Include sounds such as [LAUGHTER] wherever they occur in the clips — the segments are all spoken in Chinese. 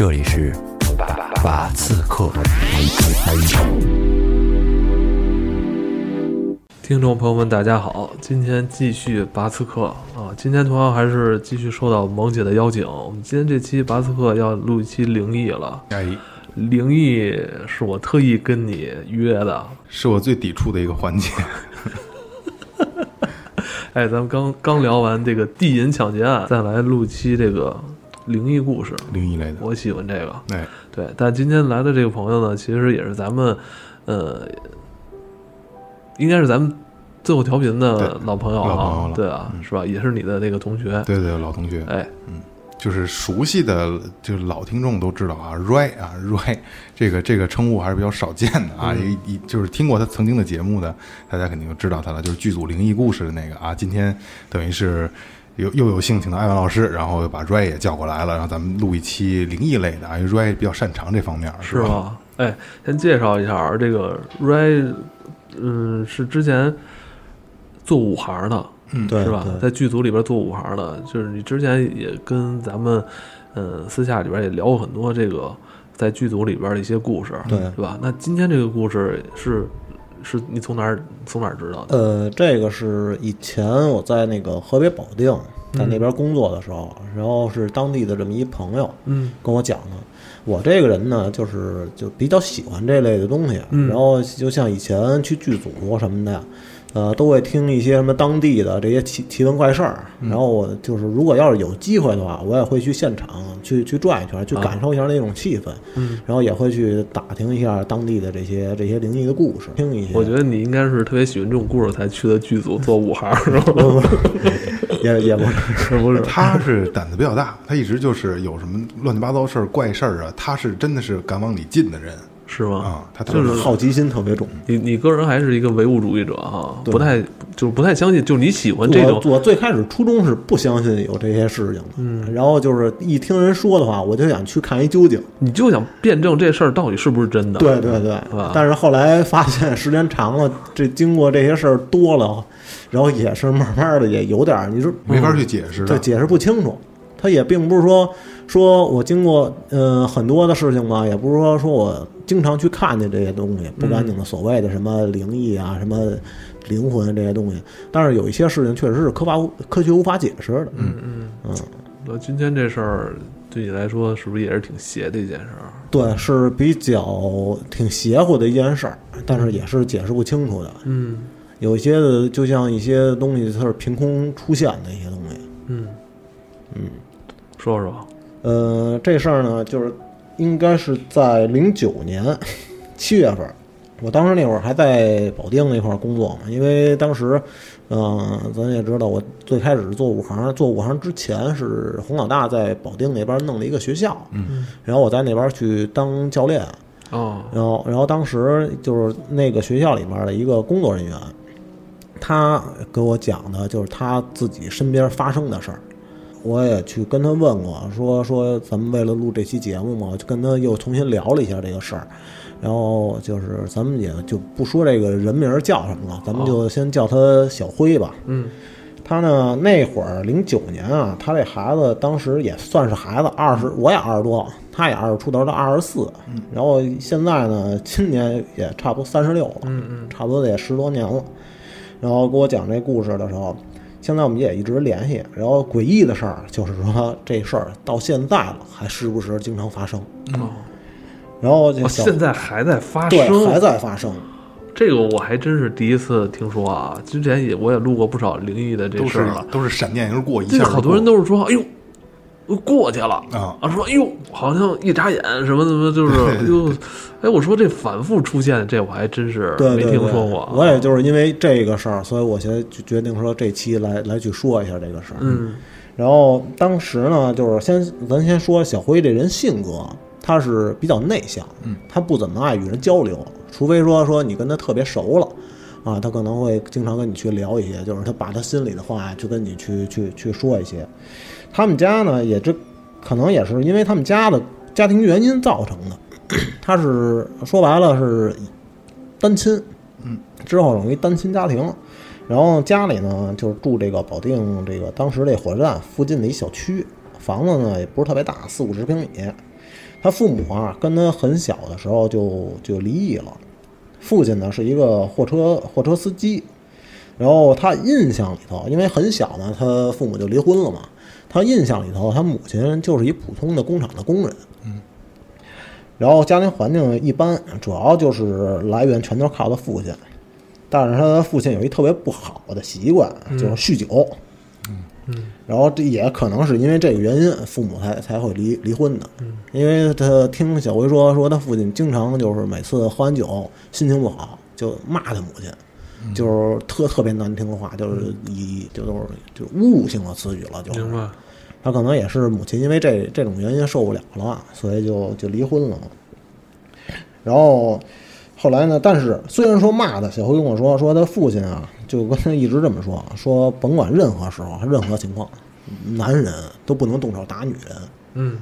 这里是法刺客。听众朋友们，大家好，今天继续拔刺客啊！今天同样还是继续受到萌姐的邀请，我们今天这期拔刺客要录一期灵异了。哎，灵异是我特意跟你约的，是我最抵触的一个环节。[LAUGHS] 哎，咱们刚刚聊完这个地银抢劫案，再来录期这个灵异故事，灵异类的，我喜欢这个。哎，对，但今天来的这个朋友呢，其实也是咱们，呃，应该是咱们最后调频的老朋友啊，对啊，嗯。是吧？也是你的那个同学，对对，老同学，哎，嗯。就是熟悉的，就是老听众都知道啊，Ray 啊，Ray 这个这个称呼还是比较少见的啊，一就是听过他曾经的节目的，大家肯定就知道他了，就是剧组灵异故事的那个啊。今天等于是有又有幸请到艾文老师，然后又把 Ray 也叫过来了，然后咱们录一期灵异类的啊，因为 Ray 比较擅长这方面，吧？是吧？哎，先介绍一下啊这个 Ray，嗯，是之前做五行的，嗯，对是吧？在剧组里边做五行的，就是你之前也跟咱们，嗯，私下里边也聊过很多这个在剧组里边的一些故事，对是吧？那今天这个故事是是你从哪儿从哪儿知道的？呃，这个是以前我在那个河北保定，在那边工作的时候，然后是当地的这么一朋友嗯跟我讲的。我这个人呢，就是就比较喜欢这类的东西，嗯然后就像以前去剧组什么的，呃，都会听一些什么当地的这些奇奇闻怪事儿。然后我就是如果要是有机会的话，我也会去现场去去转一圈，去啊感受一下那种气氛，嗯，然后也会去打听一下当地的这些这些灵异的故事，听一些。我觉得你应该是特别喜欢这种故事才去的剧组做五行，是吧？[LAUGHS] 也也不是。是不是？他是胆子比较大，他一直就是有什么乱七八糟事儿、怪事儿啊，他是真的是敢往里进的人是吗？啊，他就是好奇心特别重。你你个人还是一个唯物主义者哈，对不太就是不太相信，就是你喜欢这种我我最开始初衷是不相信有这些事情的，嗯然后就是一听人说的话，我就想去看一究竟。你就想辩证这事儿到底是不是真的。对对对吧，但是后来发现时间长了，这经过这些事儿多了，然后也是慢慢的也有点儿，你说没法去解释的。对解释不清楚。他也并不是说说我经过呃很多的事情吧，也不是说说我经常去看见这些东西不干净的所谓的什么灵异啊、什么灵魂这些东西，但是有一些事情确实是科法科学无法解释的。嗯嗯嗯，那今天这事儿对你来说是不是也是挺邪的一件事儿？对，是比较挺邪乎的一件事儿，但是也是解释不清楚的。嗯有一些的，就像一些东西，它是凭空出现的一些东西。嗯嗯，说说。呃，这事儿呢，就是应该是在零九年七月份，我当时那会儿还在保定那块儿工作嘛，因为当时，嗯、咱也知道，我最开始做五行，做五行之前是洪老大在保定那边弄了一个学校，嗯，然后我在那边去当教练，哦，然后，然后当时就是那个学校里面的一个工作人员，他给我讲的就是他自己身边发生的事儿。我也去跟他问过，说说咱们为了录这期节目嘛，就跟他又重新聊了一下这个事儿。然后就是咱们也就不说这个人名儿叫什么了，咱们就先叫他小辉吧。嗯他呢那会儿零九年啊，他这孩子当时也算是孩子，二十我也二十多，他也二十出头，他二十四，然后现在呢今年也差不多三十六了，嗯嗯差不多得十多年了。然后给我讲这故事的时候，现在我们也一直联系。然后诡异的事儿就是说这事儿到现在了还时不时经常发生，嗯，然后这哦、现在还在发对生，还在发生，这个我还真是第一次听说啊！之前也我也录过不少灵异的这都是事儿了，都是闪电而过，一下就这好多人都是说，哎呦，我过去了啊啊，说哎呦，好像一眨眼什么什么，就是 [LAUGHS] 哎呦，哎，我说这反复出现，这我还真是没听说过啊。我也就是因为这个事儿，所以我现在就决定说这期来来去说一下这个事儿。嗯然后当时呢，就是先咱先说小辉这人性格，他是比较内向，嗯，他不怎么爱与人交流，除非说说你跟他特别熟了，啊，他可能会经常跟你去聊一些，就是他把他心里的话就跟你去去去说一些。他们家呢，也这可能也是因为他们家的家庭原因造成的，[COUGHS] 他是说白了是单亲，嗯，之后等于单亲家庭。然后家里呢，就是住这个保定这个当时这火车站附近的一小区，房子呢也不是特别大，四五十平米。他父母啊跟他很小的时候就就离异了，父亲呢是一个货车货车司机，然后他印象里头，因为很小呢，他父母就离婚了嘛，他印象里头他母亲就是一普通的工厂的工人，嗯，然后家庭环境一般，主要就是来源全都靠他父亲，但是他的父亲有一特别不好的习惯，就是酗酒。然后这也可能是因为这个原因，父母才才会离离婚的。因为他听小辉说，说他父亲经常就是每次喝完酒，心情不好就骂他母亲，就是特特别难听的话，就是以就都是就是侮辱性的词语了，就是明白。他可能也是母亲因为这这种原因受不了了，所以就就离婚了。然后后来呢，但是虽然说骂他，小辉跟我说说他父亲啊，就跟他一直这么说，说甭管任何时候、任何情况，男人都不能动手打女人。嗯，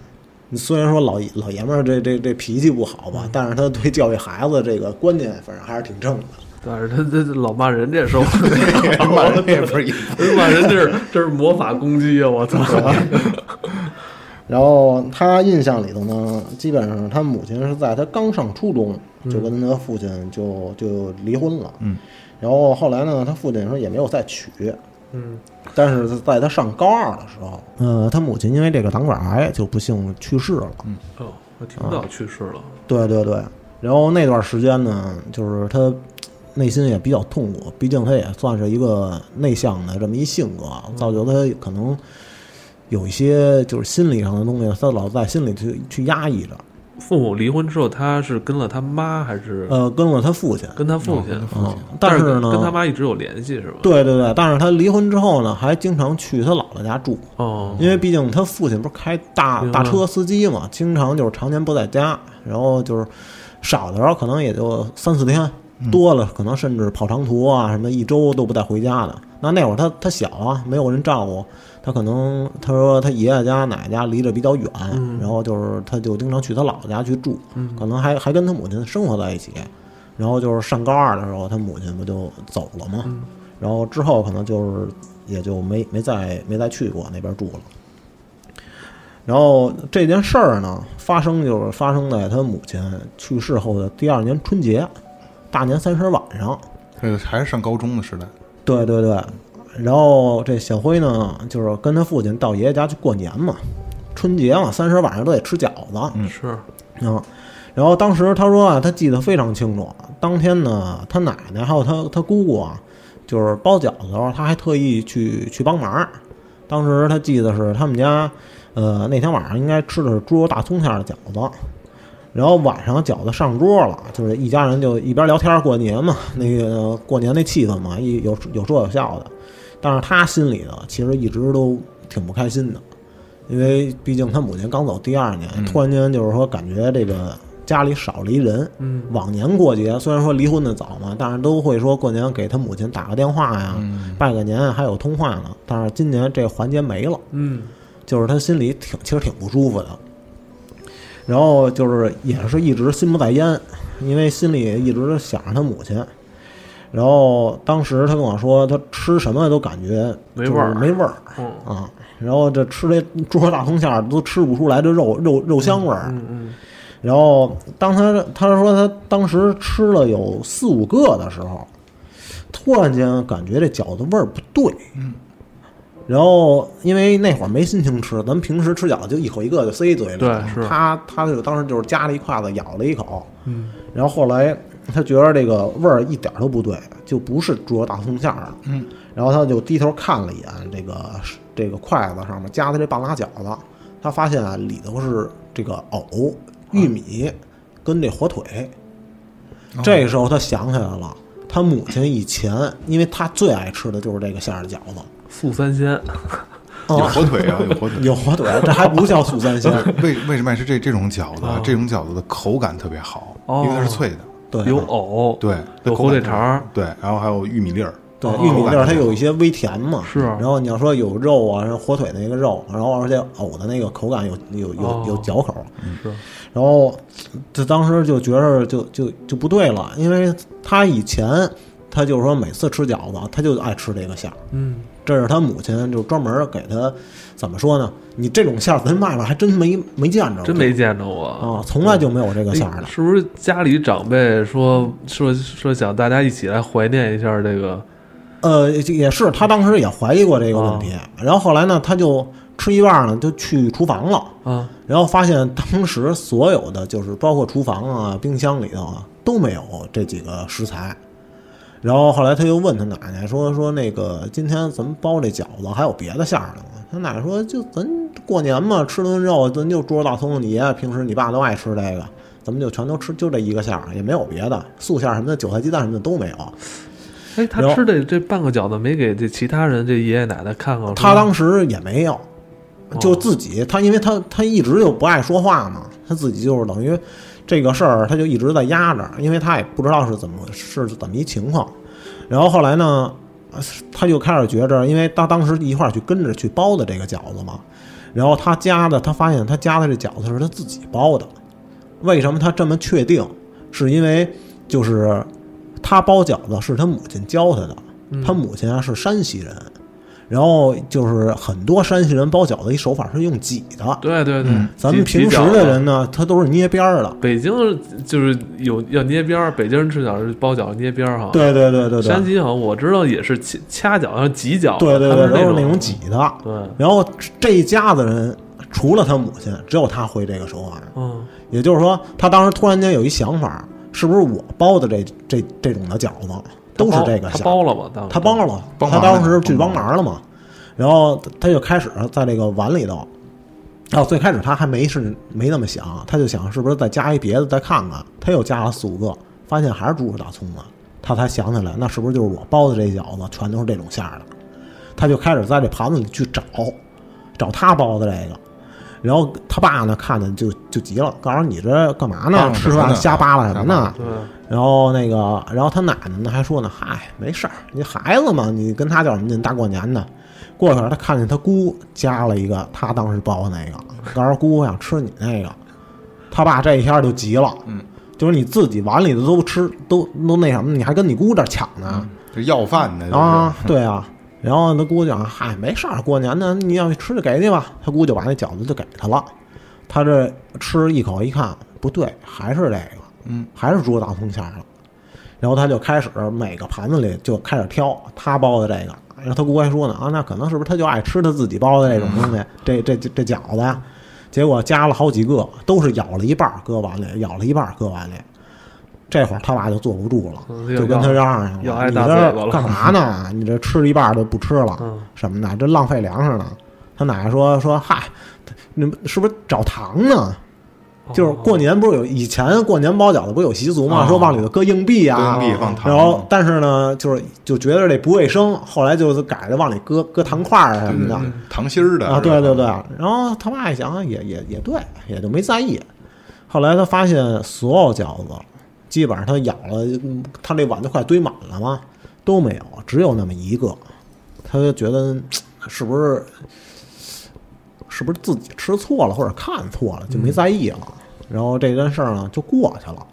虽然说老老爷们儿这这这脾气不好吧，但是他对教育孩子这个观念，反正还是挺正的。但是他这这老骂人这受不了，[LAUGHS] 骂人也不是一骂人这是这是魔法攻击啊！我操！[LAUGHS] 然后他印象里头呢，基本上他母亲是在他刚上初中就跟他父亲就就离婚了。嗯，然后后来呢，他父亲说也没有再娶。嗯，但是在他上高二的时候，呃，他母亲因为这个胆管癌就不幸去世了。嗯哦，我挺早去世了。对对对，然后那段时间呢，就是他内心也比较痛苦，毕竟他也算是一个内向的这么一性格，造就他可能有一些就是心理上的东西，他老在心里去去压抑着。父母离婚之后，他是跟了他妈还是呃，跟了他父亲，跟他父亲？嗯，但但是呢，跟他妈一直有联系是吧？对对对，但是他离婚之后呢，还经常去他姥姥家住，哦，因为毕竟他父亲不是开大大车司机嘛，经常就是常年不在家，然后就是少的时候可能也就三四天，多了可能甚至跑长途啊，什么一周都不带回家的。那那会儿他他小啊，没有人照顾，他可能他说他爷爷家奶奶家离着比较远，然后就是他就经常去他姥姥家去住，可能还还跟他母亲生活在一起。然后就是上高二的时候，他母亲不就走了吗？然后之后可能就是也就没没再没再去过那边住了。然后这件事儿呢，发生就是发生在他母亲去世后的第二年春节，大年三十晚上。这个还是上高中的时代，对对对，然后这小辉呢，就是跟他父亲到爷爷家去过年嘛，春节嘛，三十晚上都得吃饺子。嗯是，啊，然后当时他说啊，他记得非常清楚。当天呢，他奶奶还有他他姑姑啊，就是包饺子的时候，他还特意去去帮忙。当时他记得是他们家，呃，那天晚上应该吃的是猪肉大葱馅儿的饺子。然后晚上饺子上桌了，就是一家人就一边聊天过年嘛，那个过年那气氛嘛，一有有说有笑的。但是他心里呢，其实一直都挺不开心的，因为毕竟他母亲刚走第二年，突然间就是说感觉这个家里少了一人。嗯，往年过节虽然说离婚的早嘛，但是都会说过年给他母亲打个电话呀，拜个年还有通话呢。但是今年这环节没了，嗯，就是他心里挺其实挺不舒服的。然后就是也是一直心不在焉，因为心里一直想着他母亲。然后当时他跟我说，他吃什么都感觉没味儿就是没味儿嗯啊。然后这吃这猪肉大葱馅儿都吃不出来这肉肉肉香味儿。嗯嗯，然后当他他说他当时吃了有四五个的时候，突然间感觉这饺子味儿不对。嗯。然后因为那会儿没心情吃，咱们平时吃饺子就一口一个就塞嘴里了。对是他他就当时就是夹了一筷子咬了一口。嗯。然后后来他觉得这个味儿一点儿都不对，就不是猪肉大葱馅儿的。嗯。然后他就低头看了一眼这个这个筷子上面夹的这半拉饺子，他发现啊里头是这个藕、玉米跟这火腿。这时候他想起来了，他母亲以前因为他最爱吃的就是这个馅儿的饺子，素三鲜，有哦，火腿啊，有火腿。[LAUGHS] 有火腿，这还不叫素三鲜。为为什么是这这种饺子？这种饺子的口感特别好，哦因为它是脆的。对，有藕，对，有火腿肠，对，然后还有玉米粒儿。对，哦玉米粒儿它有一些微甜嘛，是然后你要说有肉啊，火腿那个肉，然后而且藕的那个口感有有有哦有嚼口，是，然后这当时就觉着就就就不对了，因为他以前他就是说每次吃饺子，他就爱吃这个馅儿，嗯，这是他母亲就专门给他怎么说呢？你这种馅儿咱外边还真没没见着过，真没见着过啊，从来就没有这个馅儿的。是不是家里长辈说说说想大家一起来怀念一下这个？呃，也是，他当时也怀疑过这个问题，然后后来呢，他就吃一半呢，就去厨房了啊，然后发现当时所有的就是包括厨房啊、冰箱里头啊都没有这几个食材。然后后来他又问他奶奶说：“说那个今天咱们包这饺子还有别的馅儿的吗？”他奶奶说：“就咱过年嘛，吃顿肉，咱就猪肉大葱。你爷爷平时你爸都爱吃这个，咱们就全都吃，就这一个馅儿，也没有别的素馅儿什么的，韭菜鸡蛋什么的都没有。”哎，他吃这这半个饺子没给这其他人这爷爷奶奶看看？他当时也没有，就自己他，因为他他一直就不爱说话嘛，他自己就是等于。这个事儿他就一直在压着，因为他也不知道是怎么是怎么一情况。然后后来呢，他就开始觉着，因为他当时一块儿去跟着去包的这个饺子嘛。然后他家的，他发现他家的这饺子是他自己包的。为什么他这么确定？是因为就是他包饺子是他母亲教他的，他母亲啊是山西人。然后就是很多山西人包饺子一手法是用挤的，对对对，咱们平时的人呢，他都是捏边儿的。北京就是有要捏边儿，北京人吃饺子包饺子捏边儿哈。对对对对对。山西好像我知道也是掐掐饺子挤饺子，对对对，都是那种挤的。对。然后这一家子人除了他母亲，只有他会这个手法。嗯。也就是说，他当时突然间有一想法，是不是我包的这这这种的饺子？都是这个，他包了吗？他包了，他当时去帮忙了嘛。然后他就开始在这个碗里头，然后最开始他还没是没那么想，他就想是不是再加一别的再看看。他又加了四五个，发现还是猪肉大葱啊，他才想起来，那是不是就是我包的这饺子全都是这种馅儿的？他就开始在这盘子里去找，找他包的这个。然后他爸呢看着就就急了，告诉你这干嘛呢？吃饭瞎扒拉什么呢？然后那个，然后他奶奶呢还说呢，嗨，没事儿，你孩子嘛，你跟他较什么劲？大过年的。过会儿他看见他姑加了一个他当时包的那个，告诉姑我想吃你那个。他爸这一下就急了，嗯，就是你自己碗里的都吃都都那什么，你还跟你姑这抢呢？这要饭的啊，对啊。然后他姑讲，嗨，没事儿，过年呢你要吃就给你吧。他姑就把那饺子就给他了。他这吃一口一看，不对，还是这个，嗯，还是猪肉大葱馅儿的。然后他就开始每个盘子里就开始挑他包的这个。然后他姑还说呢啊，那可能是不是他就爱吃他自己包的这种东西，这这这饺子呀？结果加了好几个，都是咬了一半搁碗里，咬了一半搁碗里。这会儿他爸就坐不住了，就跟他嚷嚷上了：“你这干嘛呢？你这吃一半都不吃了，什么的？这浪费粮食呢？”他奶奶说：“说嗨，你是不是找糖呢？”就是过年不是有以前过年包饺子不有习俗吗？说往里头搁硬币啊，然后但是呢，就是就觉得这不卫生，后来就是改的往里搁搁糖块儿什么的，糖心儿的啊，对对对。然后他爸一想，也也也对，也就没在意。后来他发现所有饺子，基本上他舀了，他那碗都快堆满了嘛，都没有，只有那么一个。他就觉得是不是是不是自己吃错了，或者看错了，就没在意了。然后这件事儿呢就过去了，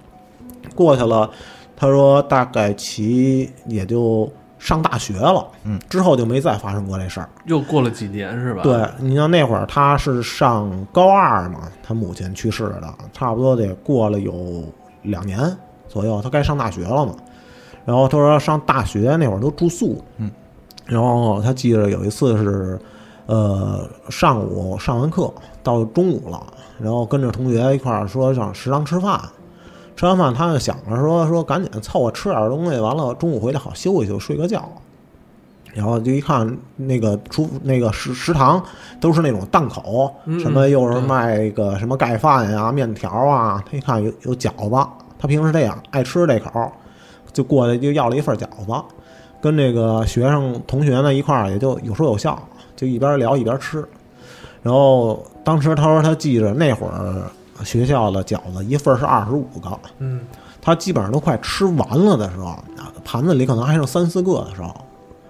过去了。他说大概其也就上大学了，嗯，之后就没再发生过这事儿。又过了几年是吧？对，你像那会儿他是上高二嘛，他母亲去世的，差不多得过了有两年左右，他该上大学了嘛。然后他说上大学那会儿都住宿，嗯，然后他记着有一次是，呃，上午上完课到中午了。然后跟着同学一块儿说上食堂吃饭，吃完饭他就想着说说赶紧凑合吃点东西，完了中午回来好休息休息睡个觉。然后就一看那个厨那个食食堂都是那种档口，什么又是卖个什么盖饭呀、面条啊。他一看有有饺子，他平时这样爱吃这口，就过来就要了一份饺子，跟这个学生同学呢一块儿也就有说有笑，就一边聊一边吃。然后当时他说他记着那会儿学校的饺子一份是二十五个，嗯，他基本上都快吃完了的时候，盘子里可能还剩三四个的时候，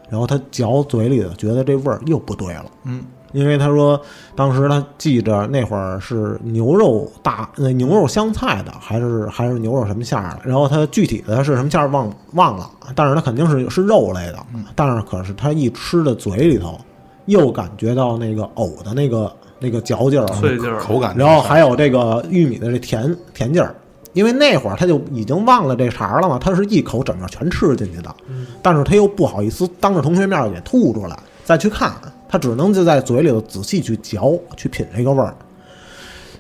然后他嚼嘴里的，觉得这味儿又不对了，嗯，因为他说当时他记着那会儿是牛肉大呃牛肉香菜的，还是还是牛肉什么馅儿的，然后他具体的是什么馅儿忘忘了，但是他肯定是是肉类的，但是可是他一吃的嘴里头，又感觉到那个藕的那个那个嚼劲儿，脆劲儿，口感，然后还有这个玉米的这甜甜劲儿，因为那会儿他就已经忘了这茬儿了嘛，他是一口整个全吃进去的，但是他又不好意思当着同学面儿给吐出来，再去看，他只能就在嘴里头仔细去嚼，去品这个味儿，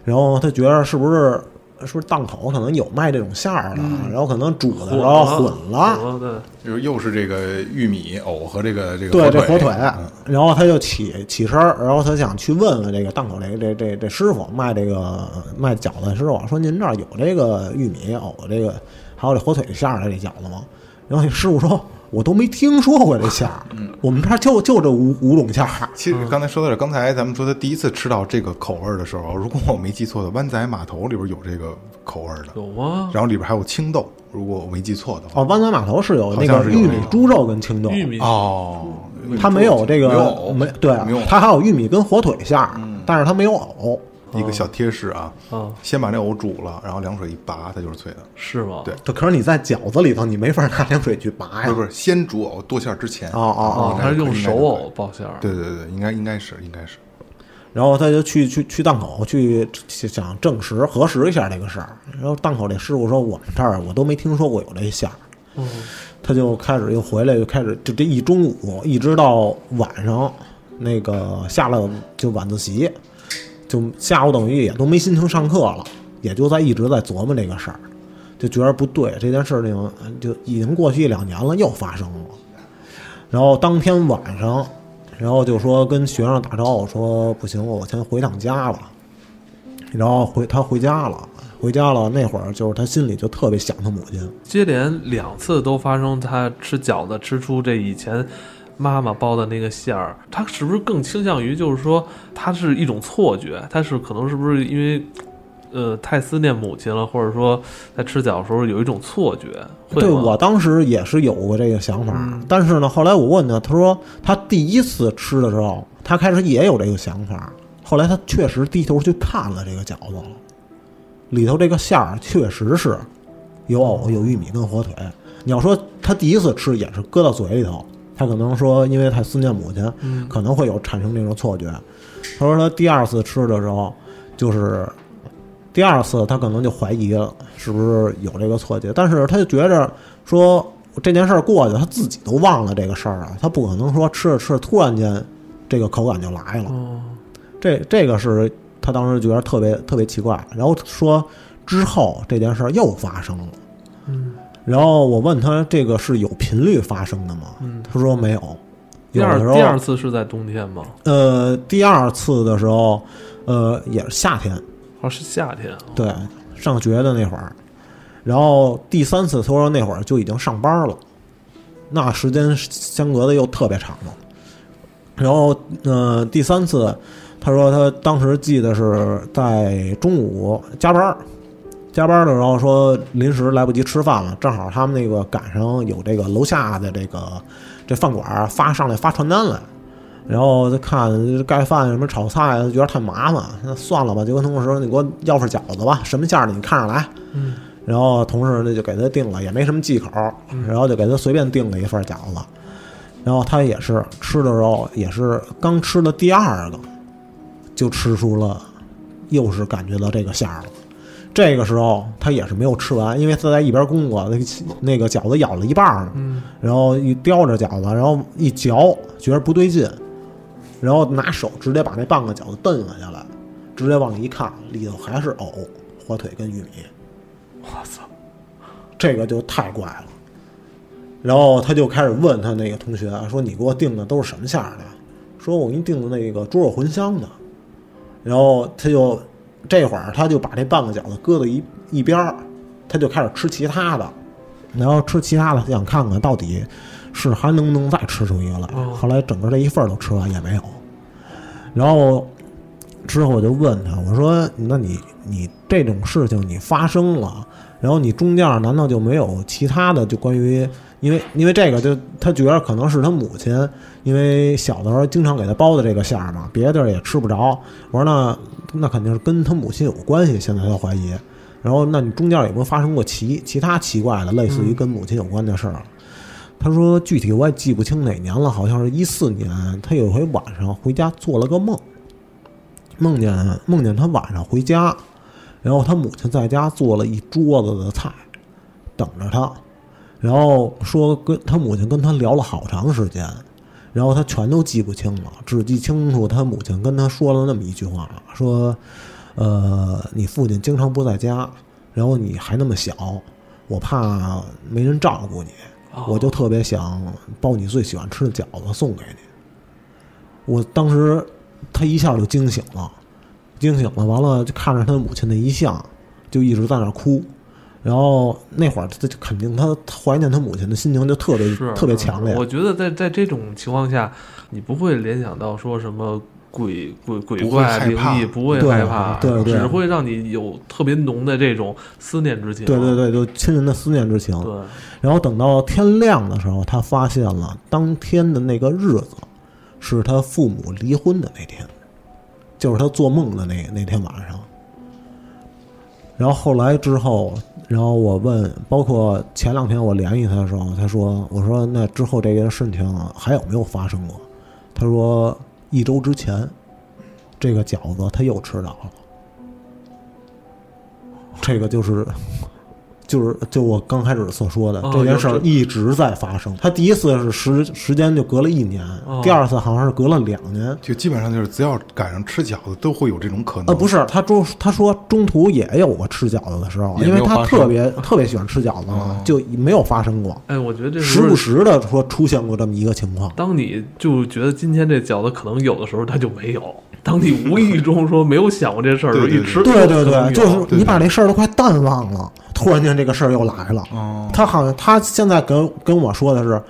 然后他觉得是不是是不是档口可能有卖这种馅儿的，然后可能煮的混时候混了，对，就是又是这个玉米藕和这个这个对，这火火腿，嗯然后他就起起身儿，然后他想去问问这个档口这这这这师傅卖这个卖饺子的师傅，说您这儿有这个玉米藕这个还有这火腿馅儿的这饺子吗？然后那师傅说，我都没听说过这馅儿，我们这儿就就这五五种馅儿。其实刚才说到这，刚才咱们说他第一次吃到这个口味儿的时候，如果我没记错的，湾仔码头里边有这个口味儿的，有吗？然后里边还有青豆，如果我没记错的话。哦，湾仔码头是有那个玉米猪肉跟青豆，玉米哦，它没有这个没有没对没有，它还有玉米跟火腿馅儿，但是它没有藕。一个小贴士啊，啊，先把那藕煮了，然后凉水一拔，它就是脆的。是吗？对可是你在饺子里头，你没法拿凉水去拔呀。不是不是，先煮藕剁馅儿之前。哦哦哦哦，他是用熟藕爆馅儿，对对对，应该应该是应该是。然后他就去去去档口去想证实核实一下这个事儿。然后档口这师傅说：“我们这儿我都没听说过有这馅儿。”嗯，他就开始又回来，就开始就这一中午一直到晚上，那个下了就晚自习，就下午等于也都没心情上课了，也就在一直在琢磨这个事儿，就觉得不对，这件事情就已经过去一两年了，又发生了。然后当天晚上，然后就说跟学生打招呼说不行，我先回趟家了。然后回他回家了，回家了那会儿就是他心里就特别想他母亲。接连两次都发生，他吃饺子吃出这以前妈妈包的那个馅儿，他是不是更倾向于就是说，它是一种错觉？他是可能是不是因为呃太思念母亲了，或者说在吃饺子的时候有一种错觉？会对我当时也是有过这个想法，嗯但是呢，后来我问他，他说他第一次吃的时候，他开始也有这个想法，后来他确实低头去看了这个饺子了，里头这个馅儿确实是有藕、有玉米跟火腿。你要说他第一次吃也是搁到嘴里头，他可能说因为他思念母亲，嗯可能会有产生这种错觉。他说他第二次吃的时候，就是第二次他可能就怀疑了是不是有这个错觉，但是他就觉着说这件事儿过去，他自己都忘了这个事儿了，他不可能说吃着吃着突然间这个口感就来了。哦，这这个是他当时觉得特别特别奇怪，然后说之后这件事儿又发生了。嗯，然后我问他这个是有频率发生的吗？嗯他说没有。第有的时候二第二次是在冬天吗？呃，第二次的时候，呃，也是夏天，哦，是夏天。对，上学的那会儿。然后第三次他说那会儿就已经上班了，那时间相隔的又特别长了。然后呃，第三次他说他当时记得是在中午加班儿，加班的时候说临时来不及吃饭了，正好他们那个赶上有这个楼下的这个这饭馆发上来发传单来，然后就看盖饭什么炒菜，觉得太麻烦，那算了吧，就跟同事说你给我要份饺子吧，什么馅的你看着来。嗯，然后同事那就给他订了，也没什么忌口，然后就给他随便订了一份饺子。然后他也是吃的时候，也是刚吃的第二个，就吃出了，又是感觉到这个馅儿了。这个时候他也是没有吃完，因为他在一边工作，那个那个饺子咬了一半儿然后一叼着饺子，然后一嚼，觉得不对劲，然后拿手直接把那半个饺子蹬了下来，直接往里一看，里头还是藕、火腿跟玉米。我操，这个就太怪了。然后他就开始问他那个同学说：“你给我订的都是什么馅儿的？”说：“我给你订的那个猪肉茴香的。”然后他就这会儿他就把这半个饺子搁到一一边儿，他就开始吃其他的，然后吃其他的，他想看看到底是还能不能再吃出一个来。哦后来整个这一份儿都吃完也没有。然后之后我就问他，我说：“那你你这种事情你发生了，然后你中间难道就没有其他的就关于因为因为这个就他觉得可能是他母亲，因为小的时候经常给他包的这个馅儿嘛，别的地儿也吃不着。我说那那肯定是跟他母亲有关系，现在他怀疑。然后那你中间有没有发生过其其他奇怪的，类似于跟母亲有关的事儿？他说具体我也记不清哪年了，好像是一四年。他有一回晚上回家做了个梦，梦见梦见他晚上回家，然后他母亲在家做了一桌子的菜，等着他。然后说跟他母亲跟他聊了好长时间，然后他全都记不清了，只记清楚他母亲跟他说了那么一句话，说：“呃，你父亲经常不在家，然后你还那么小，我怕没人照顾你，我就特别想包你最喜欢吃的饺子送给你。”我当时他一下就惊醒了，惊醒了，完了就看着他母亲那遗像，就一直在那儿哭。然后那会儿，他就肯定他怀念他母亲的心情就特别特别强烈。我觉得在在这种情况下，你不会联想到说什么鬼鬼鬼不会怪灵害怕异，不会害怕，对对只会让你有特别浓的这种思念之情。对对对，就亲人的思念之情。对，然后等到天亮的时候，他发现了当天的那个日子是他父母离婚的那天，就是他做梦的那那天晚上。然后后来之后，然后我问，包括前两天我联系他的时候，他说：“我说那之后这件事情还有没有发生过？”他说：“一周之前，这个饺子他又吃到了。”这个就是，就是就我刚开始所说的、哦这件事儿一直在发生。他第一次是时时间就隔了一年，哦第二次好像是隔了两年。就基本上就是只要赶上吃饺子，都会有这种可能。呃，不是，他中他说中途也有过吃饺子的时候，因为他特别 [LAUGHS] 特别喜欢吃饺子嘛，就没有发生过，哎，我觉得这时不时的说出现过这么一个情况。当你就觉得今天这饺子可能有的时候它就没有，当你无意中说没有想过这事儿的时候，[LAUGHS] 对对一吃对对对，就是你把这事儿都快淡忘了，突然间这个事儿又来了。哦，他好像他现在跟跟我说的是，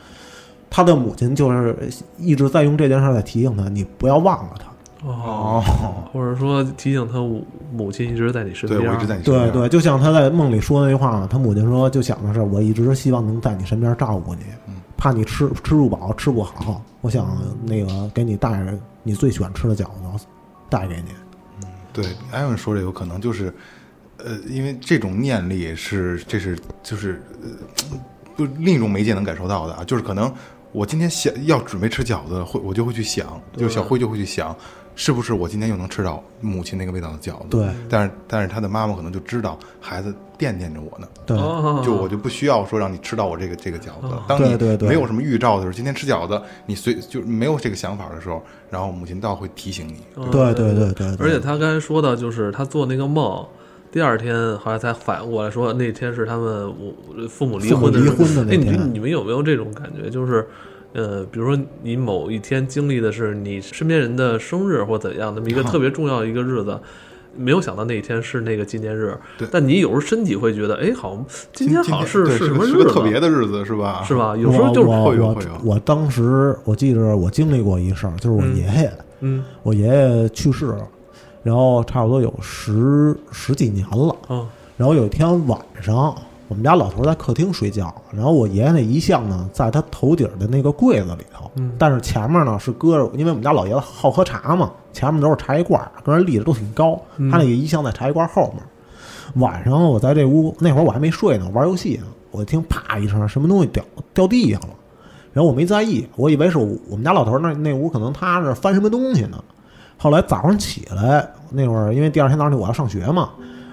他的母亲就是一直在用这件事儿在提醒他，你不要忘了他。哦，或者说提醒他母母亲一直在你身边，对我一直在你身边。对对，就像他在梦里说那句话，他母亲说，就想的是我一直希望能在你身边照顾你，怕你吃吃不饱吃不好，我想那个给你带着你最喜欢吃的饺子带给你。嗯对，艾文说这有可能就是，呃，因为这种念力是，这是就是，呃，不另一种媒介能感受到的啊，就是可能我今天想要准备吃饺子，会我就会去想，就小辉就会去想，是不是我今天又能吃到母亲那个味道的饺子？对，但是但是他的妈妈可能就知道孩子惦念着我呢，对，哦，就我就不需要说让你吃到我这个这个饺子。当你对对对没有什么预兆的时候，今天吃饺子，你随就没有这个想法的时候，然后母亲倒会提醒你。对对对对而且他刚才说的就是他做那个梦，第二天后来才反应过来说那天是他们我父母离婚的那天们你们有没有这种感觉？就是。呃，比如说你某一天经历的是你身边人的生日或怎样，那么一个特别重要的一个日子，没有想到那一天是那个纪念日对，但你有时候身体会觉得，哎，好像今天好像是对是什么日子，是个特别的日子，是吧？是？吧？有时候就是会有会有我当时我记着我经历过一事儿，就是我嗯爷爷，嗯我爷爷去世了，然后差不多有十十几年了。嗯然后有一天晚上，我们家老头在客厅睡觉，然后我爷爷那遗像呢，在他头顶的那个柜子里头，嗯但是前面呢是搁着，因为我们家老爷子好喝茶嘛，前面都是茶叶罐儿，跟人立着都挺高，嗯他那个遗像在茶叶罐后面。晚上我在这屋，那会儿我还没睡呢，玩游戏呢，我听啪一声，什么东西掉掉地上了，然后我没在意，我以为是我们家老头那那屋可能他是翻什么东西呢。后来早上起来那会儿，因为第二天早上我要上学嘛，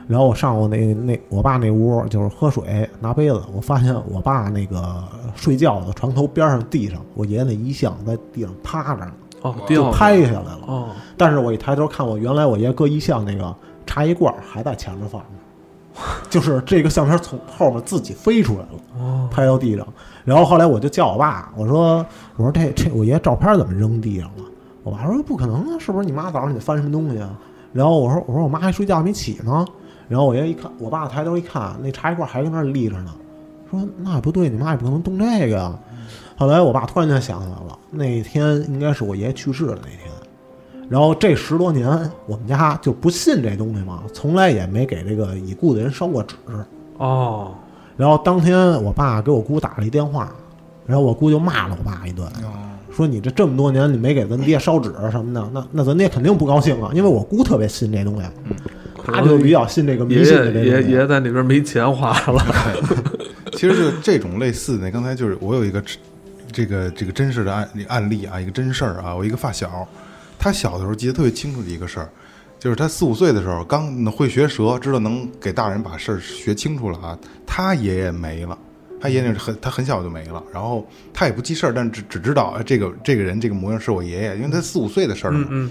然后我上我那那我爸那屋就是喝水拿杯子，我发现我爸那个睡觉的床头边上地上，我爷爷那遗像在地上趴着呢，哦，就拍下来了。哦，但是我一抬头看，我原来我爷搁遗像那个茶叶罐儿还在前面放着，[LAUGHS] 就是这个相片从后面自己飞出来了，哦拍到地上。然后后来我就叫我爸，我说我说这这我爷照片怎么扔地上了？我爸说不可能啊，是不是你妈早上你翻什么东西啊？然后我说我说我妈还睡觉没起呢。然后我爷一看，我爸抬头一看，那茶叶罐还跟那儿立着呢，说那不对，你妈也不可能动这个呀。后来我爸突然间想起来了，那天应该是我爷爷去世的那天。然后这十多年，我们家就不信这东西嘛，从来也没给这个已故的人烧过纸。哦，然后当天我爸给我姑打了一电话，然后我姑就骂了我爸一顿，哦说你这这么多年你没给咱爹烧纸什么的，那那咱爹肯定不高兴啊，因为我姑特别信这东西，他就比较信这个迷信的这东西。爷爷爷在里边没钱花了，[LAUGHS] 其实就这种类似的，刚才就是我有一个这个这个真实的案案例啊，一个真事儿啊，我一个发小，他小的时候记得特别清楚的一个事儿，就是他四五岁的时候刚会学舌，知道能给大人把事儿学清楚了啊，他爷爷没了。他爷爷很，他很小就没了，然后他也不记事儿，但只只知道啊这个这个人这个模样是我爷爷，因为他四五岁的事儿嘛。嗯嗯，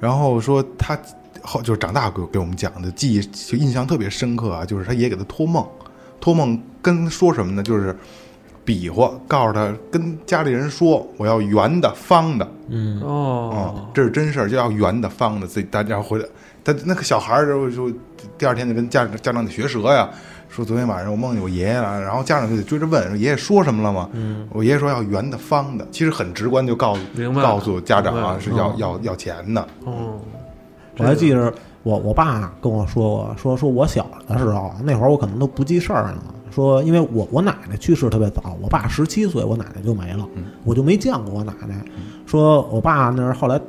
然后说他后就是长大给给我们讲的记忆就印象特别深刻啊，就是他爷爷给他托梦，托梦跟说什么呢？就是比划，告诉他跟家里人说我要圆的、方的，嗯，哦嗯，，这是真事儿，就要圆的、方的，自己大家回来，他那个小孩儿就就第二天就跟家家长得学舌呀。说昨天晚上我梦见我爷爷了，然后家长就得追着问，说爷爷说什么了吗？嗯，我爷爷说要圆的、方的，其实很直观，就告诉告诉家长啊是要要要钱的。哦，我还记着我我爸跟我说过，说说我小的时候那会儿我可能都不记事儿呢。说因为我我奶奶去世特别早，我爸十七岁，我奶奶就没了，我就没见过我奶奶。说我爸那儿后来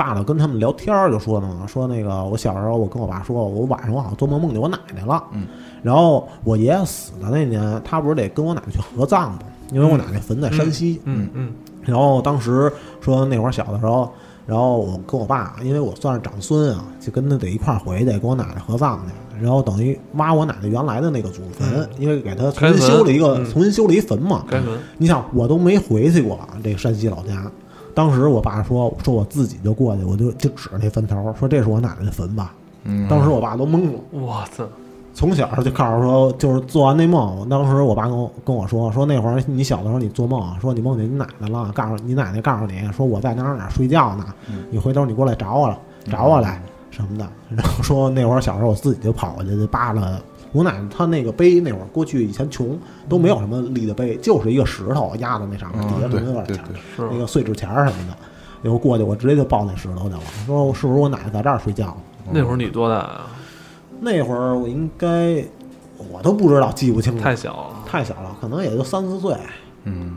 大的跟他们聊天儿就说呢，说那个我小时候我跟我爸说，我晚上我好像做梦梦见我奶奶了，嗯，然后我爷爷死的那年，他不是得跟我奶奶去合葬吗？因为我奶奶坟在山西，嗯嗯。然后当时说那会儿小的时候，然后我跟我爸，因为我算是长孙啊，就跟他得一块儿回去，跟我奶奶合葬去。然后等于挖我奶奶原来的那个祖坟，因为给他重新修了一个，重新修了一坟嘛。你想，我都没回去过这个山西老家。当时我爸说说我自己就过去，我就就指着那坟头，说这是我奶奶的坟吧。嗯，当时我爸都懵了。我操，从小就告诉说，就是做完那梦，当时我爸跟我跟我说，说那会儿你小的时候你做梦，说你梦见你奶奶了，告诉你奶奶告诉你说我在哪儿哪儿睡觉呢，你回头你过来找我了，找我来什么的。然后说那会儿小时候我自己就跑过去就扒拉我奶奶她那个碑，那会儿过去以前穷都没有什么立的碑，就是一个石头压在那上面，底下嗯，对可能有点钱，对对，是那个碎纸钱儿什么的。然后过去我直接就抱那石头去了，说是不是我奶奶在这儿睡觉？那会儿你多大啊？那会儿我应该我都不知道，记不清了，太小了。太小了，可能也就三四岁。嗯，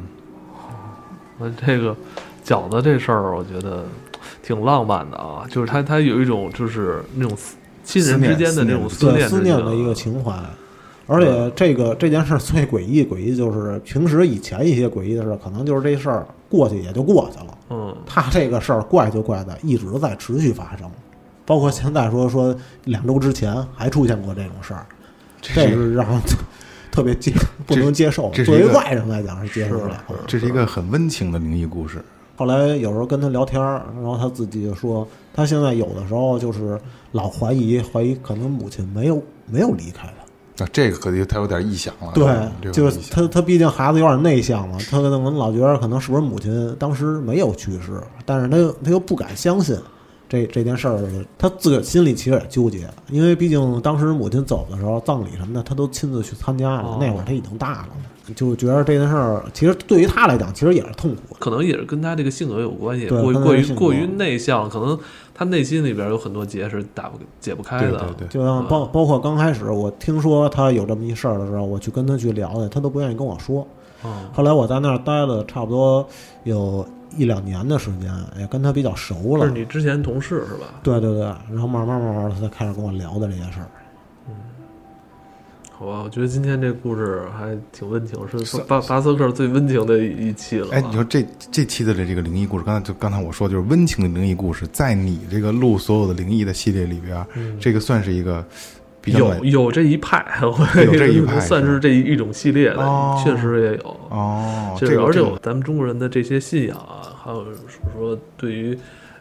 我这个饺子这事儿，我觉得挺浪漫的啊，就是它它有一种就是那种思亲人之间的这种思念之情思念的一个情怀。而且这个这件事儿最诡异，诡异就是平时以前一些诡异的事儿，可能就是这事儿过去也就过去了。嗯，他这个事儿怪就怪在一直在持续发生，包括现在说说两周之前还出现过这种事儿，这这是是让人特别接不能接受。作为外人来讲是接受不了。这是一个很温情的灵异故事。后来有时候跟他聊天儿，然后他自己就说，他现在有的时候就是老怀疑，怀疑可能母亲没有没有离开他。那这个可就他有点臆想了，这对，个就是他他毕竟孩子有点内向嘛，他可能老觉得可能是不是母亲当时没有去世，但是他又他又不敢相信这这件事儿，他自个儿心里其实也纠结，因为毕竟当时母亲走的时候，葬礼什么的他都亲自去参加了，哦那会儿他已经大了，就觉得这件事儿其实对于他来讲，其实也是痛苦。可能也是跟他这个性格有关系，过于过于过于内向，可能他内心里边有很多结是打不解不开的。对对对，就像包包括刚开始我听说他有这么一事儿的时候，我去跟他去聊去，他都不愿意跟我说。嗯，后来我在那儿待了差不多有一两年的时间，也跟他比较熟了是。你之前同事是吧？对对对，然后慢慢慢慢的，他才开始跟我聊的这些事儿。好吧，我觉得今天这故事还挺温情，是巴巴斯克最温情的一期了吧。哎，你说这这期的这个灵异故事，刚才就刚才我说就是温情的灵异故事，在你这个录所有的灵异的系列里边，这个算是一个比较有有这一派，有这一派算是这一一种系列的，哦确实也有。哦，就是而且这个这个咱们中国人的这些信仰啊，还有说对于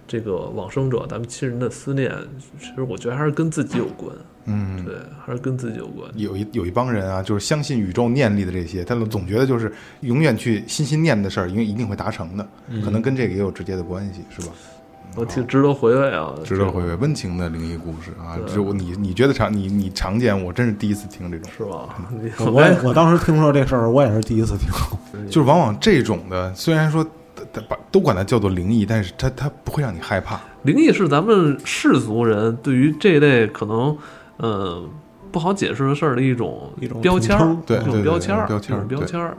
这个往生者，咱们亲人的思念，其实我觉得还是跟自己有关。嗯，对，还是跟自己有关。有一有一帮人啊，就是相信宇宙念力的这些，他们总觉得就是永远去心心念的事儿，因为一定会达成的，可能跟这个也有直接的关系，是吧？我挺值得回味啊，值得回味，温情的灵异故事啊，对只有你你觉得常你你常见，我真是第一次听这种。是吧？我也我当时听说这事儿，我也是第一次听。[LAUGHS] 就是往往这种的，虽然说它把都管它叫做灵异，但是它它不会让你害怕。灵异是咱们世俗人对于这类可能，嗯、不好解释的事儿的一种一种标签儿一种标签儿标签儿。